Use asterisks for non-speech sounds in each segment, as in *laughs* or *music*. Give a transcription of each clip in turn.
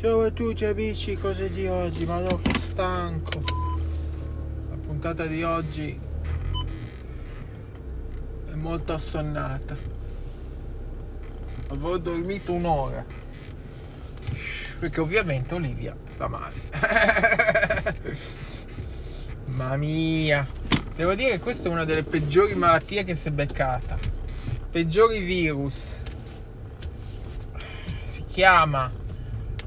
Ciao a tutti amici, cose di oggi, ma no che stanco. La puntata di oggi è molto assonnata. Avevo dormito un'ora. Perché ovviamente Olivia sta male. *laughs* Mamma mia. Devo dire che questa è una delle peggiori malattie che si è beccata. Peggiori virus. Si chiama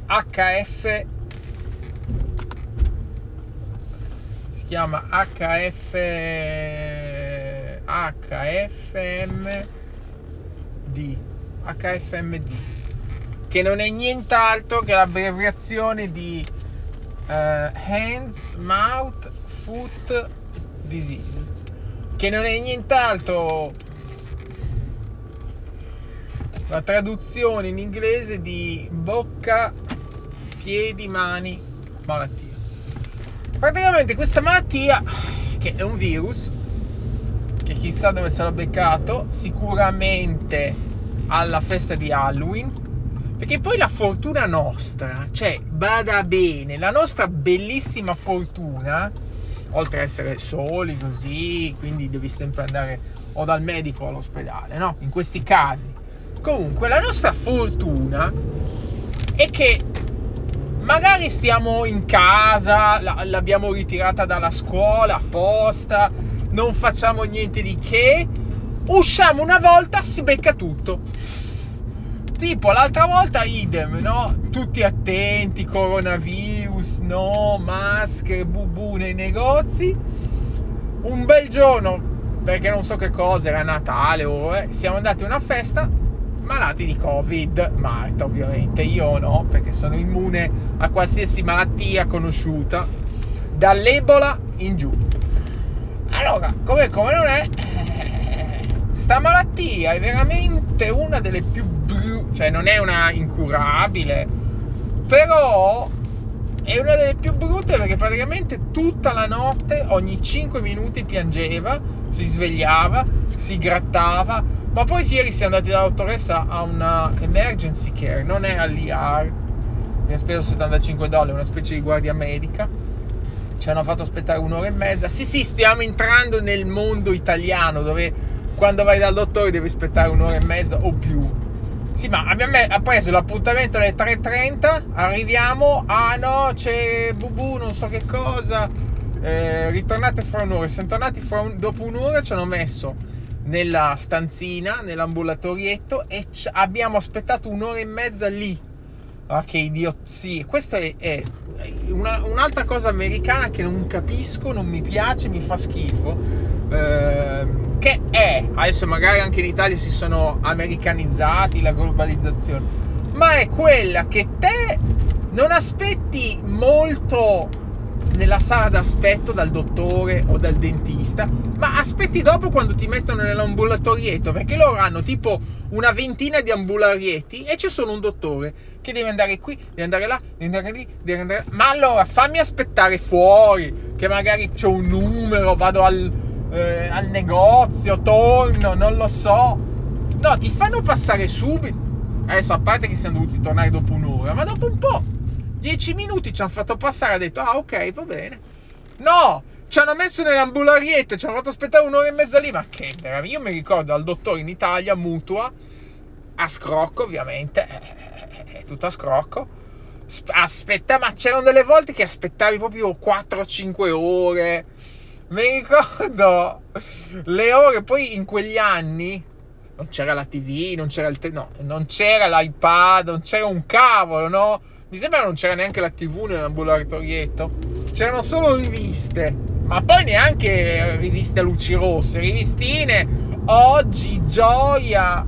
HF si chiama HF HFMD HFMD che non è nient'altro che l'abbreviazione di uh, Hands Mouth Foot Disease. Che non è nient'altro. La traduzione in inglese di bocca piedi, mani, malattia. Praticamente questa malattia, che è un virus, che chissà dove sarà beccato, sicuramente alla festa di Halloween, perché poi la fortuna nostra, cioè, bada bene, la nostra bellissima fortuna, oltre ad essere soli così, quindi devi sempre andare o dal medico o all'ospedale, no? In questi casi. Comunque, la nostra fortuna è che magari stiamo in casa, l'abbiamo ritirata dalla scuola apposta, non facciamo niente di che, usciamo una volta, si becca tutto. Tipo l'altra volta idem, no? Tutti attenti, coronavirus, no, maschere, bubu nei negozi. Un bel giorno, perché non so che cosa, era Natale o eh, siamo andati a una festa, malati di Covid, Marta ovviamente, io no, perché sono immune a qualsiasi malattia conosciuta, dall'Ebola in giù. Allora, come, come non è, sta malattia è veramente una delle più brutte, cioè non è una incurabile, però è una delle più brutte perché praticamente tutta la notte, ogni 5 minuti piangeva, si svegliava, si grattava, ma poi ieri siamo andati dalla dottoressa a una emergency care, non è all'IR, ha speso 75 dollari, una specie di guardia medica. Ci hanno fatto aspettare un'ora e mezza. Sì, sì, stiamo entrando nel mondo italiano dove quando vai dal dottore devi aspettare un'ora e mezza o più. Sì, ma abbiamo preso l'appuntamento alle 3.30, arriviamo, ah no, c'è Bubu, non so che cosa, eh, ritornate fra un'ora. Siamo tornati un, dopo un'ora, ci hanno messo nella stanzina, nell'ambulatorietto e abbiamo aspettato un'ora e mezza lì. Ah, che idiozie! Questa è, è una, un'altra cosa americana che non capisco, non mi piace, mi fa schifo. Eh, che è, adesso magari anche in Italia si sono americanizzati, la globalizzazione, ma è quella che te non aspetti molto nella sala d'aspetto dal dottore o dal dentista, ma aspetti dopo quando ti mettono nell'ambulatorietto, perché loro hanno tipo una ventina di ambularieti e c'è solo un dottore che deve andare qui, deve andare là, deve andare lì, deve andare... Ma allora fammi aspettare fuori, che magari c'è un numero, vado al, eh, al negozio, torno, non lo so. No, ti fanno passare subito. Adesso a parte che siamo dovuti tornare dopo un'ora, ma dopo un po' 10 minuti ci hanno fatto passare, ha detto, ah ok, va bene. No, ci hanno messo nell'ambularietto, ci hanno fatto aspettare un'ora e mezza lì, ma che meraviglia. Io mi ricordo al dottore in Italia, mutua, a scrocco ovviamente, è tutto a scrocco. Aspetta, ma c'erano delle volte che aspettavi proprio 4-5 ore. Mi ricordo le ore, poi in quegli anni non c'era la TV, non c'era il te- no, non c'era l'iPad, non c'era un cavolo, no? Mi sembra non c'era neanche la TV nell'ambulatorietto. C'erano solo riviste. Ma poi neanche riviste a luci rosse. Rivistine, oggi, gioia.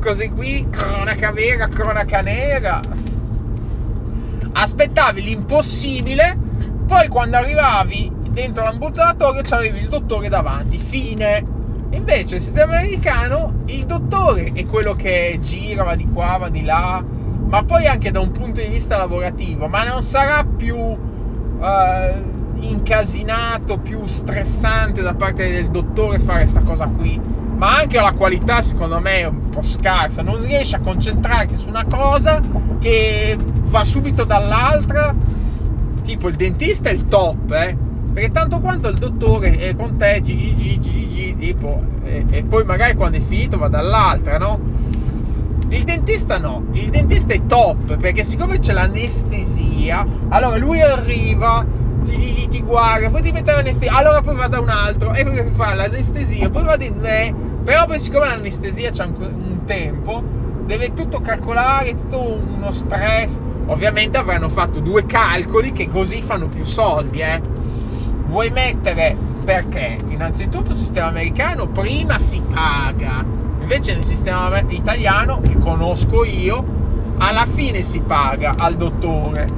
Cose qui, cronaca vera, cronaca nera. Aspettavi l'impossibile. Poi quando arrivavi dentro l'ambulatorio c'avevi il dottore davanti. Fine. Invece il sistema americano, il dottore è quello che gira, va di qua, va di là ma poi anche da un punto di vista lavorativo, ma non sarà più uh, incasinato, più stressante da parte del dottore fare questa cosa qui, ma anche la qualità secondo me è un po' scarsa, non riesce a concentrarti su una cosa che va subito dall'altra. Tipo il dentista è il top, eh? Perché tanto quanto il dottore è con te, gi, gi, gi, tipo, e, e poi magari quando è finito va dall'altra, no? Il dentista no, il dentista è top perché siccome c'è l'anestesia, allora lui arriva, ti, ti, ti guarda, poi ti mette l'anestesia, allora poi va da un altro e poi fa l'anestesia, poi va di me, però poi siccome l'anestesia c'è un tempo, deve tutto calcolare, tutto uno stress. Ovviamente avranno fatto due calcoli che così fanno più soldi, eh. Vuoi mettere perché? Innanzitutto il sistema americano prima si paga, invece nel sistema italiano che conosco io, alla fine si paga al dottore.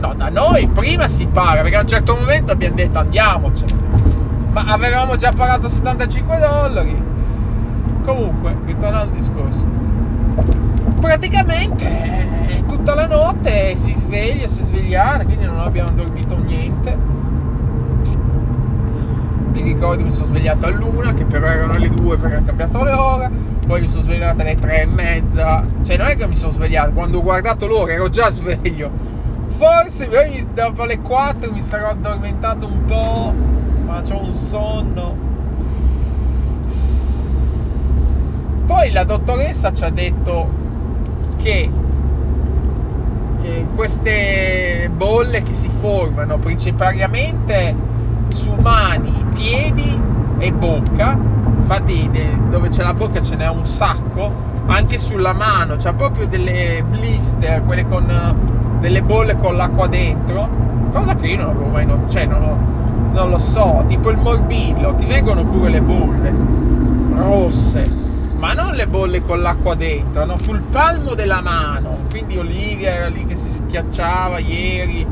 No, da noi prima si paga, perché a un certo momento abbiamo detto andiamocene. Ma avevamo già pagato 75 dollari Comunque, ritornando al discorso, praticamente eh, tutta la notte si sveglia, si è svegliata, quindi non abbiamo dormito niente. Mi ricordo mi sono svegliato all'una, che però erano le due perché ha cambiato l'ora, poi mi sono svegliato alle tre e mezza, cioè non è che mi sono svegliato, quando ho guardato l'ora ero già *laughs* sveglio. Forse dopo le 4 mi sarò addormentato un po', ma ho un sonno. Poi la dottoressa ci ha detto che eh, queste bolle che si formano principalmente su mani, piedi e bocca, infatti dove c'è la bocca ce n'è un sacco, anche sulla mano c'è proprio delle blister, quelle con delle bolle con l'acqua dentro, cosa che io non avevo mai notato, cioè non, ho, non lo so, tipo il morbillo, ti vengono pure le bolle rosse ma non le bolle con l'acqua dentro, no? sul palmo della mano. Quindi Olivia era lì che si schiacciava ieri.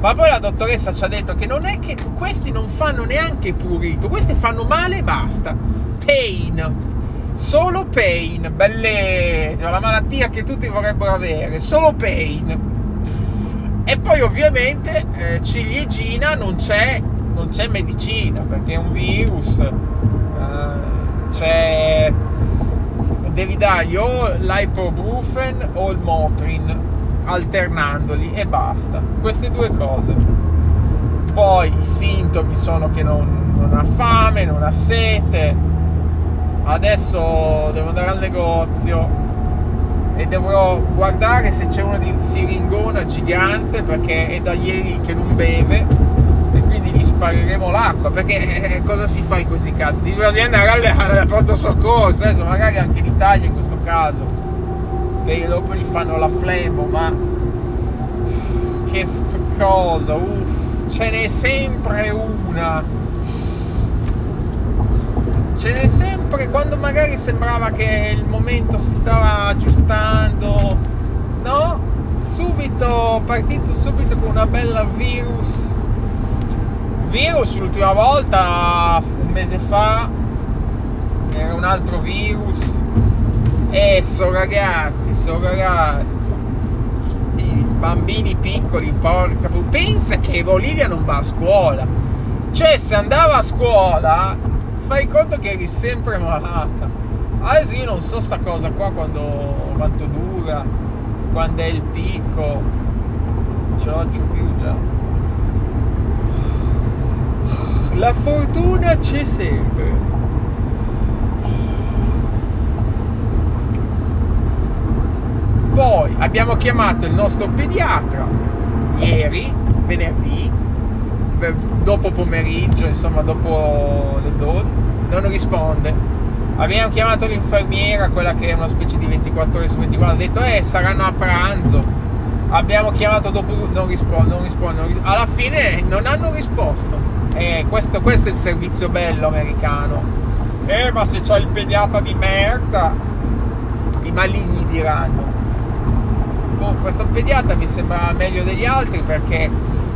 Ma poi la dottoressa ci ha detto che non è che questi non fanno neanche prurito, questi fanno male e basta. Pain. Solo pain, belle, cioè la malattia che tutti vorrebbero avere, solo pain. E poi ovviamente eh, ciliegina non c'è, non c'è medicina perché è un virus, eh, c'è devi dargli o l'iprobrufen o il Motrin alternandoli e basta. Queste due cose. Poi i sintomi sono che non, non ha fame non ha sete. Adesso devo andare al negozio e dovrò guardare se c'è uno di siringona gigante perché è da ieri che non beve quindi gli spareremo l'acqua perché eh, cosa si fa in questi casi? Di andare al, al pronto soccorso adesso magari anche in Italia in questo caso dopo gli fanno la flemmo ma che cosa uff ce n'è sempre una. Ce n'è sempre quando magari sembrava che il momento si stava aggiustando no? Subito partito subito con una bella virus. Virus l'ultima volta un mese fa era un altro virus e so ragazzi so ragazzi i bambini piccoli porca pensa che Bolivia non va a scuola. Cioè se andava a scuola fai conto che eri sempre malata. Adesso io non so sta cosa qua quando quanto dura quando è il picco. Non ce l'ho più già. La fortuna c'è sempre. Poi abbiamo chiamato il nostro pediatra ieri, venerdì, dopo pomeriggio, insomma dopo le 12, non risponde. Abbiamo chiamato l'infermiera, quella che è una specie di 24 ore su 24, ha detto eh saranno a pranzo. Abbiamo chiamato dopo, non risponde, non risponde, risponde. alla fine non hanno risposto eh, questo, questo, è il servizio bello americano. Eh, ma se c'è il pediatra di merda, i maligni diranno. Boh, questo pediatra mi sembra meglio degli altri perché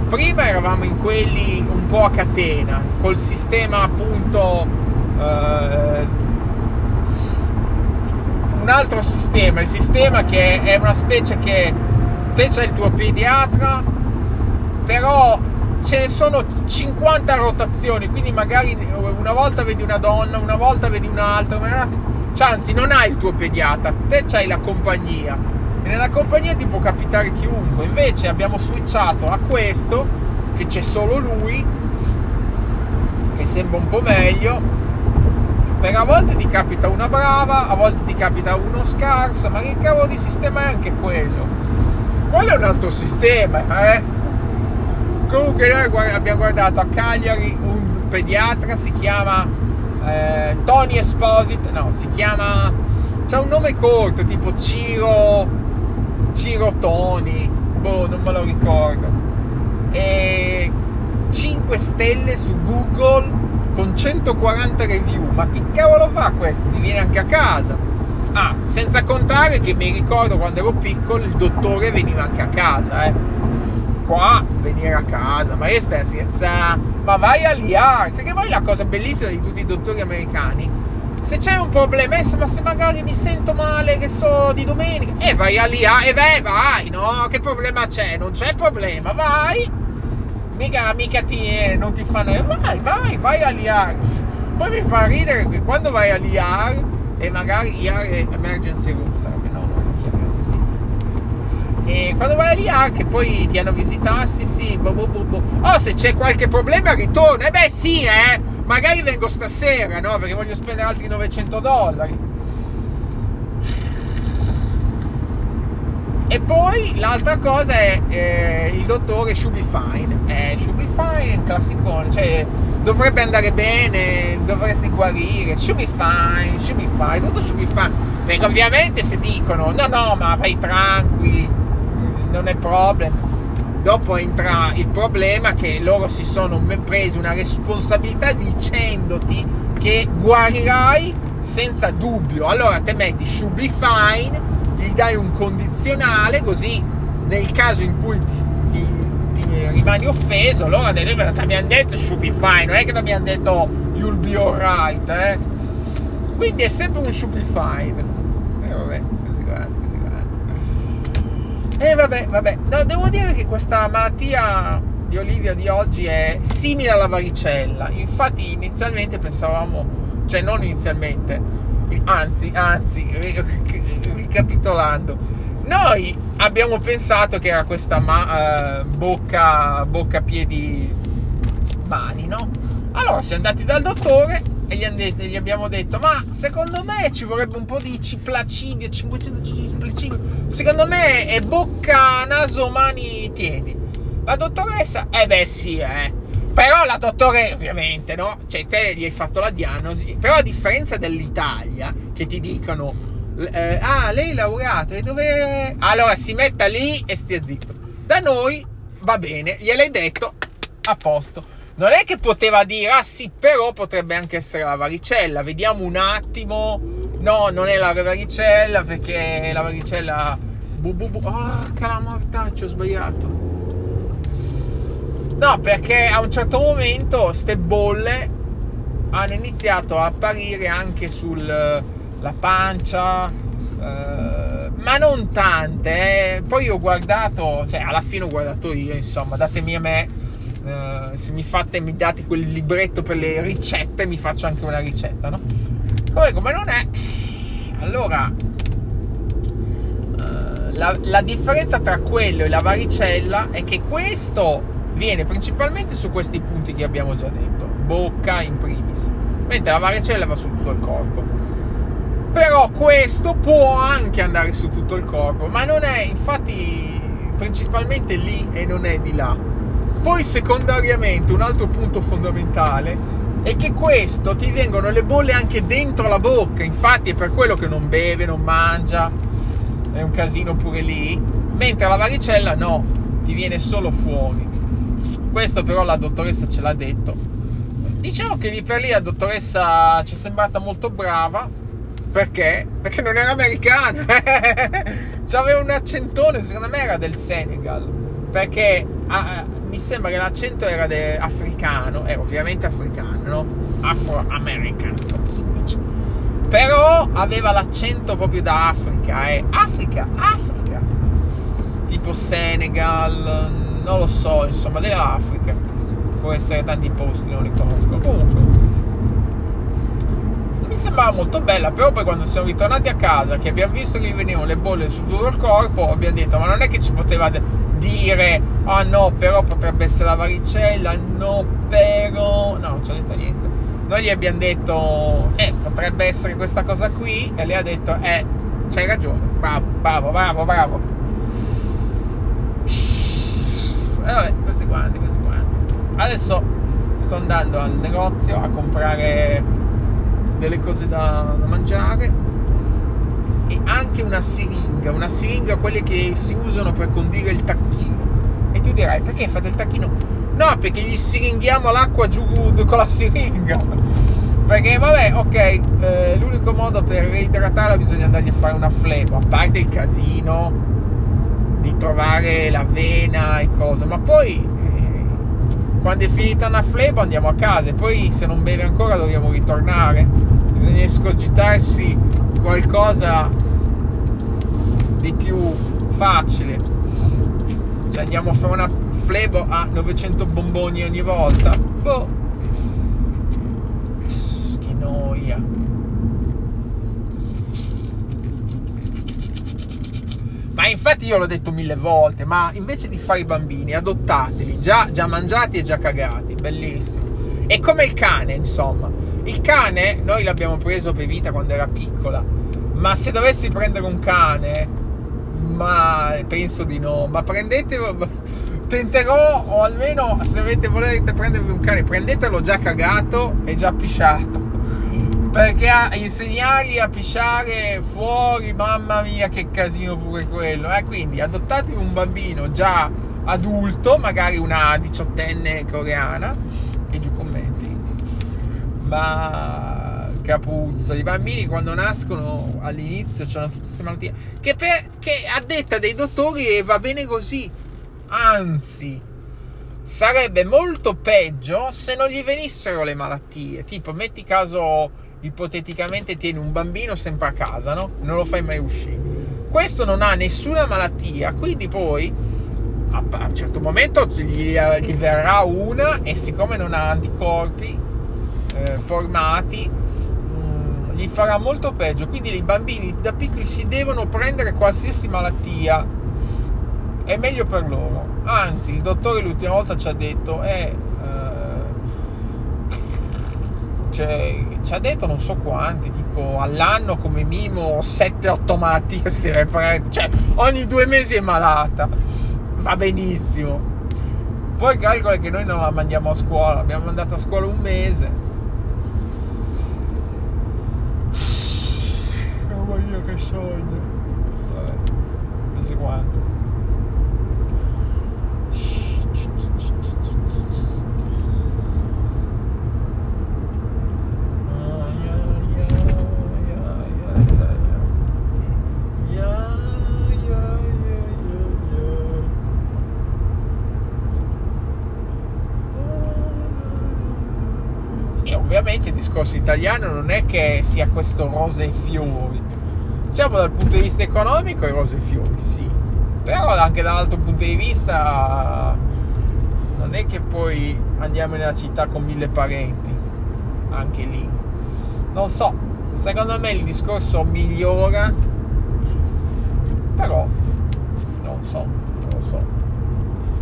prima eravamo in quelli un po' a catena, col sistema appunto... Eh, un altro sistema, il sistema che è una specie che te c'è il tuo pediatra, però ce ne sono 50 rotazioni, quindi magari una volta vedi una donna, una volta vedi un'altra. Cioè, anzi, non hai il tuo pediatra, te c'hai la compagnia. E nella compagnia ti può capitare chiunque. Invece abbiamo switchato a questo, che c'è solo lui, che sembra un po' meglio. Per a volte ti capita una brava, a volte ti capita uno scarso, ma che cavolo di sistema è anche quello? Quello è un altro sistema, eh? Comunque noi abbiamo guardato a Cagliari un pediatra, si chiama eh, Tony Esposit, no, si chiama... c'ha un nome corto, tipo Ciro... Ciro Tony, boh, non me lo ricordo. E 5 stelle su Google con 140 review. Ma che cavolo fa questo? Ti viene anche a casa. Ah, senza contare che mi ricordo quando ero piccolo il dottore veniva anche a casa, eh qua venire a casa, ma io stai scherzando, ma vai all'IAR, perché poi la cosa bellissima di tutti i dottori americani, se c'è un problema, eh, ma se magari mi sento male, che so, di domenica, e eh, vai all'IAR, e eh, beh, vai, no, che problema c'è? Non c'è problema, vai, mica, mica ti, eh, non ti fanno, vai, vai, vai all'IAR. Poi mi fa ridere che quando vai all'IAR, e magari IAR è emergency room sarebbe? E quando vai lì anche poi ti hanno visitato, sì sì, boh, boh, boh, boh. Oh, se c'è qualche problema ritorna. Eh beh sì, eh. Magari vengo stasera, no? Perché voglio spendere altri 900 dollari. E poi l'altra cosa è eh, il dottore should be fine. Eh, should be fine, un classicone, cioè dovrebbe andare bene, dovresti guarire, should be fine, should be fine, tutto should be fine. Perché ovviamente se dicono no no ma vai tranquillo non è problema. Dopo entra il problema che loro si sono presi una responsabilità dicendoti che guarirai senza dubbio. Allora te metti should be fine, gli dai un condizionale così nel caso in cui ti, ti, ti rimani offeso, loro ti abbiamo detto should be fine, non è che ti abbiamo detto you'll be alright, eh? Quindi è sempre un should be fine. Eh. E eh, vabbè, vabbè. No, devo dire che questa malattia di Olivia di oggi è simile alla varicella. Infatti, inizialmente pensavamo, cioè non inizialmente, anzi, anzi, *laughs* ricapitolando, noi abbiamo pensato che era questa ma, uh, bocca, bocca, piedi, mani, no? Allora siamo andati dal dottore e gli, detto, gli, abbiamo detto ma secondo me ci vorrebbe un po' di ciplacibio 500 ciplacibio secondo me è bocca naso mani piedi. La dottoressa eh beh sì eh. Però la dottoressa ovviamente no? Cioè te gli hai fatto la diagnosi. Però a differenza dell'Italia che ti dicono eh, ah lei è laureata e dove allora si metta lì e stia zitto. Da noi va bene gliel'hai detto a posto non è che poteva dire, ah sì, però potrebbe anche essere la varicella, vediamo un attimo. No, non è la varicella perché la varicella... Bu, bu, bu. Oh, calamortaccio, ho sbagliato. No, perché a un certo momento ste bolle hanno iniziato a apparire anche sulla pancia, eh, ma non tante. Eh. Poi ho guardato, cioè alla fine ho guardato io, insomma, datemi a me Uh, se mi fate, mi date quel libretto per le ricette, mi faccio anche una ricetta, no? Come, come non è? Allora, uh, la, la differenza tra quello e la varicella è che questo viene principalmente su questi punti che abbiamo già detto, bocca in primis, mentre la varicella va su tutto il corpo. Però questo può anche andare su tutto il corpo, ma non è, infatti, principalmente lì e non è di là poi secondariamente un altro punto fondamentale è che questo ti vengono le bolle anche dentro la bocca, infatti è per quello che non beve, non mangia, è un casino pure lì, mentre la varicella no, ti viene solo fuori. Questo però la dottoressa ce l'ha detto. Diciamo che lì per lì la dottoressa ci è sembrata molto brava, perché? Perché non era americana, *laughs* aveva un accentone, secondo me era del Senegal, perché... Ah, mi sembra che l'accento era de- africano, è ovviamente africano, no? Afro-American, come si dice. Però aveva l'accento proprio da Africa, eh. Africa, Africa. Tipo Senegal, non lo so, insomma, dell'Africa. Può essere tanti posti, non li conosco. Comunque, mi sembrava molto bella, però poi quando siamo ritornati a casa, che abbiamo visto che gli venivano le bolle su tutto il corpo, abbiamo detto, ma non è che ci poteva dire, ah no, però potrebbe essere la varicella, no, però... No, non ci ha detto niente. Noi gli abbiamo detto, eh, potrebbe essere questa cosa qui, e lei ha detto, eh, c'hai ragione, bravo, bravo, bravo, bravo. E vabbè, questi quanti, questi quanti. Adesso sto andando al negozio a comprare delle cose da, da mangiare e anche una siringa, una siringa quelle che si usano per condire il tacchino. E tu dirai, perché fate il tacchino? No, perché gli siringhiamo l'acqua giù con la siringa. Perché vabbè, ok, eh, l'unico modo per reidratarla bisogna andargli a fare una flebo, a parte il casino di trovare l'avena e cose, ma poi eh, quando è finita una flebo andiamo a casa e poi se non beve ancora dobbiamo ritornare. Bisogna escogitarsi qualcosa di più facile. Cioè andiamo a fare una flebo a 900 bomboni ogni volta. Boh. Che noia. Ma infatti io l'ho detto mille volte, ma invece di fare i bambini, adottateli, già, già mangiati e già cagati, bellissimo. È come il cane, insomma. Il cane, noi l'abbiamo preso per vita quando era piccola, ma se dovessi prendere un cane, ma penso di no, ma prendetelo, tenterò, o almeno se avete volete prendervi un cane, prendetelo già cagato e già pisciato. Perché a insegnargli a pisciare fuori, mamma mia, che casino pure quello. Eh? Quindi adottatevi un bambino già adulto, magari una diciottenne coreana, e giù commenti. Ma capuzzo, i bambini quando nascono all'inizio hanno tutte queste malattie. Che, per, che a detta dei dottori va bene così. Anzi, sarebbe molto peggio se non gli venissero le malattie. Tipo, metti caso ipoteticamente tieni un bambino sempre a casa, no? Non lo fai mai uscire. Questo non ha nessuna malattia, quindi poi a un certo momento gli, gli verrà una e siccome non ha anticorpi eh, formati gli farà molto peggio. Quindi i bambini da piccoli si devono prendere qualsiasi malattia. È meglio per loro. Anzi, il dottore l'ultima volta ci ha detto, eh, cioè, ci ha detto non so quanti, tipo all'anno come minimo 7-8 malattie si deve prendere, cioè ogni due mesi è malata, va benissimo. Poi calcola che noi non la mandiamo a scuola, l'abbiamo mandata a scuola un mese. Oh mio che sogno. Vabbè, non so quanto. ovviamente il discorso italiano non è che sia questo rose e fiori. Diciamo dal punto di vista economico è rose e fiori, sì. Però anche dall'altro punto di vista non è che poi andiamo nella città con mille parenti. Anche lì. Non so, secondo me il discorso migliora. Però non so, non so.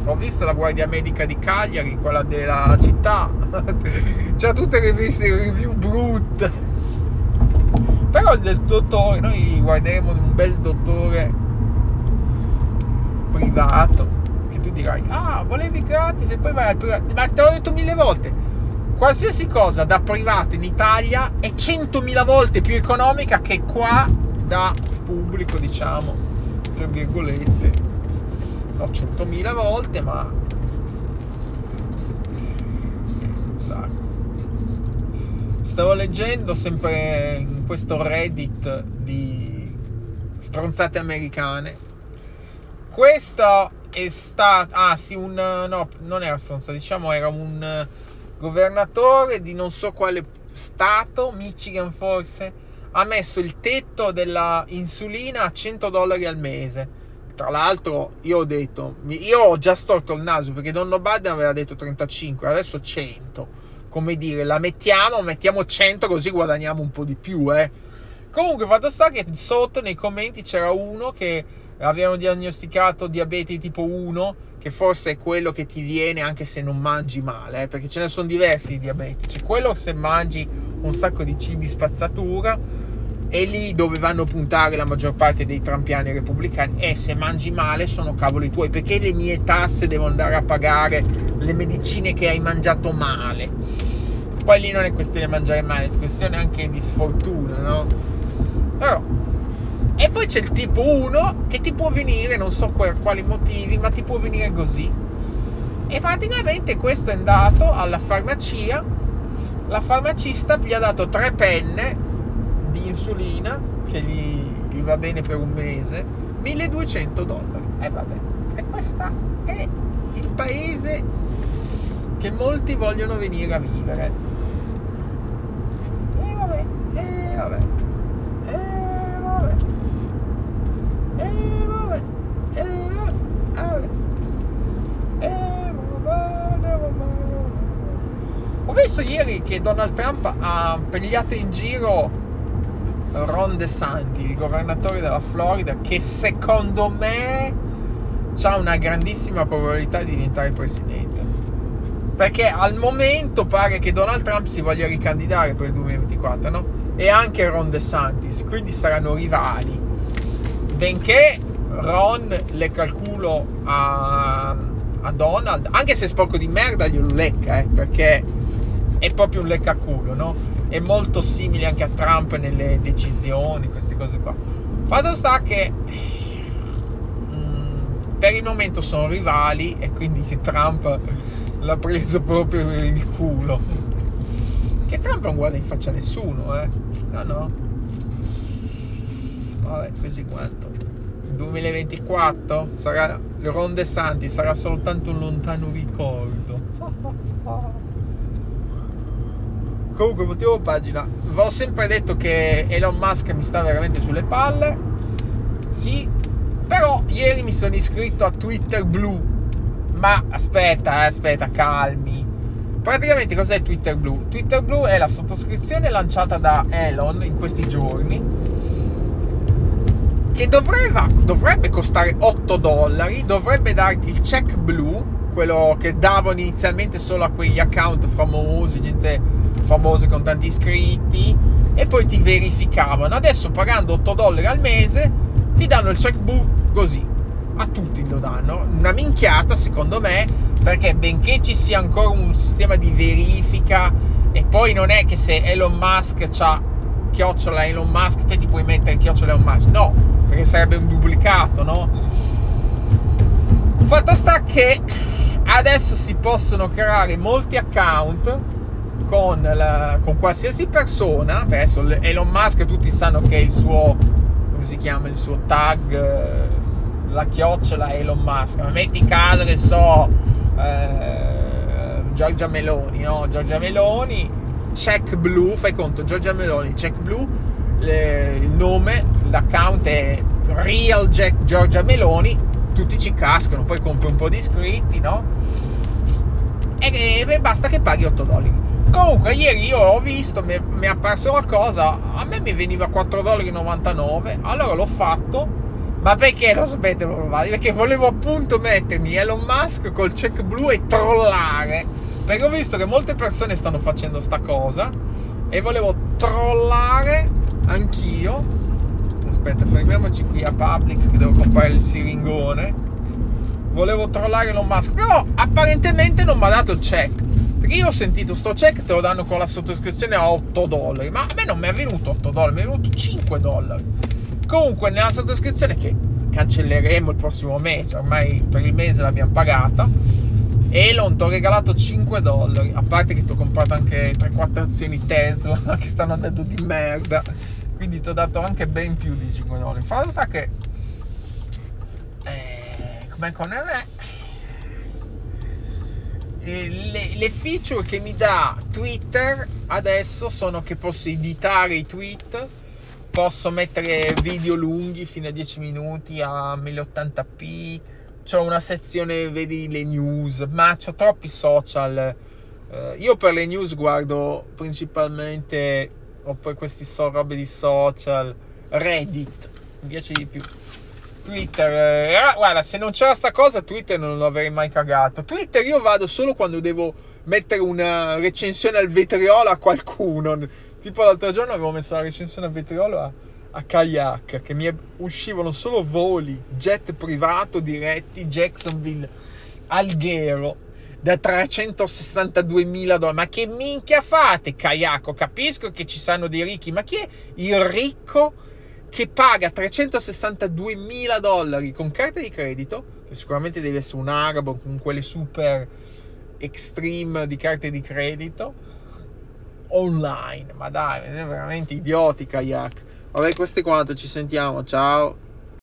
Ho visto la guardia medica di Cagliari, quella della città, *laughs* c'ha tutte le review brutte. Però del dottore, noi guarderemo un bel dottore privato, che tu dirai, ah, volevi gratis e poi vai al privato. Ma te l'ho detto mille volte, qualsiasi cosa da privato in Italia è centomila volte più economica che qua da pubblico, diciamo, tra virgolette no 100.000 volte ma un sacco stavo leggendo sempre in questo reddit di stronzate americane questo è stato ah sì un no non era stronza diciamo era un governatore di non so quale stato Michigan forse ha messo il tetto della insulina a 100 dollari al mese tra l'altro, io ho detto, io ho già storto il naso perché Don Biden aveva detto 35, adesso 100. Come dire, la mettiamo, mettiamo 100 così guadagniamo un po' di più, eh. Comunque, fatto sta che sotto nei commenti c'era uno che avevano diagnosticato diabete tipo 1, che forse è quello che ti viene anche se non mangi male, eh, perché ce ne sono diversi di diabete. C'è quello se mangi un sacco di cibi spazzatura, è lì dove vanno a puntare la maggior parte dei trampiani repubblicani e se mangi male sono cavoli tuoi perché le mie tasse devo andare a pagare le medicine che hai mangiato male poi lì non è questione di mangiare male è questione anche di sfortuna no? però e poi c'è il tipo 1 che ti può venire non so per quali motivi ma ti può venire così e praticamente questo è andato alla farmacia la farmacista gli ha dato tre penne di insulina che gli, gli va bene per un mese, 1200 dollari. E vabbè, e questo è il paese che molti vogliono venire a vivere. E vabbè, e vabbè, e vabbè, e vabbè, e vabbè. Ho visto ieri che Donald Trump ha pigliato in giro Ron DeSantis, il governatore della Florida, che secondo me ha una grandissima probabilità di diventare presidente. Perché al momento pare che Donald Trump si voglia ricandidare per il 2024, no? E anche Ron DeSantis, quindi saranno rivali. Benché Ron lecca il culo a, a Donald, anche se sporco di merda glielo lecca, eh, perché è proprio un leccaculo, no? È molto simile anche a Trump nelle decisioni, queste cose qua. Fatto sta che mm, per il momento sono rivali e quindi *laughs* Trump l'ha preso proprio per il culo. Che Trump non guarda in faccia a nessuno, eh? No, no. Vabbè, così quanto. 2024 sarà Ron Santi sarà soltanto un lontano ricordo. Comunque, motivo pagina. Ho sempre detto che Elon Musk mi sta veramente sulle palle. Sì, però ieri mi sono iscritto a Twitter Blue. Ma aspetta, eh, aspetta, calmi. Praticamente cos'è Twitter Blue? Twitter Blue è la sottoscrizione lanciata da Elon in questi giorni che dovrebbe, dovrebbe costare 8 dollari, dovrebbe darti il check blu, quello che davano inizialmente solo a quegli account famosi, gente famose con tanti iscritti e poi ti verificavano. Adesso pagando 8 dollari al mese ti danno il checkbook così. A tutti lo danno. Una minchiata secondo me perché benché ci sia ancora un sistema di verifica e poi non è che se Elon Musk ha chiocciola Elon Musk te ti puoi mettere chiocciola Elon Musk. No, perché sarebbe un duplicato, no? Fatto sta che adesso si possono creare molti account con, la, con qualsiasi persona, adesso Elon Musk tutti sanno che il suo, come si chiama, il suo tag, eh, la chiocciola Elon Musk, ma metti caso che so, eh, Giorgia Meloni, no? Giorgia Meloni, check blu, fai conto, Giorgia Meloni, check blu, le, il nome, l'account è Real Jack Giorgia Meloni, tutti ci cascano, poi compri un po' di iscritti, no? E, e basta che paghi 8 dollari. Comunque, ieri io ho visto, mi, mi è apparso qualcosa. A me mi veniva 4,99$. Allora l'ho fatto. Ma perché lo sapete? Perché volevo appunto mettermi Elon Musk col check blu e trollare. Perché ho visto che molte persone stanno facendo sta cosa. E volevo trollare anch'io. Aspetta, fermiamoci qui a Publix che devo comprare il siringone. Volevo trollare Elon Musk. Però apparentemente non mi ha dato il check. Perché io ho sentito sto check te lo danno con la sottoscrizione a 8 dollari. Ma a me non mi è venuto 8 dollari, mi è venuto 5 dollari. Comunque, nella sottoscrizione che cancelleremo il prossimo mese, ormai per il mese l'abbiamo pagata. Elon ti ho regalato 5 dollari. A parte che ti ho comprato anche 3-4 azioni Tesla *laughs* che stanno andando di merda. Quindi ti ho dato anche ben più di 5 dollari. Fa sa che. Eh, come con me le, le, feature che mi dà Twitter adesso sono che posso editare i tweet, posso mettere video lunghi fino a 10 minuti a 1080p, c'ho una sezione, vedi le news, ma ho troppi social Uh, io per le news guardo principalmente o per questi so, robe di social, Reddit, mi piace di più. Twitter, eh, guarda, se non c'era sta cosa, Twitter non l'avrei mai cagato. Twitter io vado solo quando devo mettere una recensione al vetriolo a qualcuno. Tipo l'altro giorno avevo messo la recensione al vetriolo a, a Kayak, che mi uscivano solo voli, jet privato diretti, Jacksonville, Alghero da 362 mila dollari. Ma che minchia fate, Kayako? Capisco che ci sanno dei ricchi, ma chi è il ricco che paga 362 mila dollari con carta di credito? Che sicuramente deve essere un arabo con quelle super extreme di carte di credito online. Ma dai, è veramente idioti, Kayak. Vabbè, questo è quanto. Ci sentiamo. Ciao.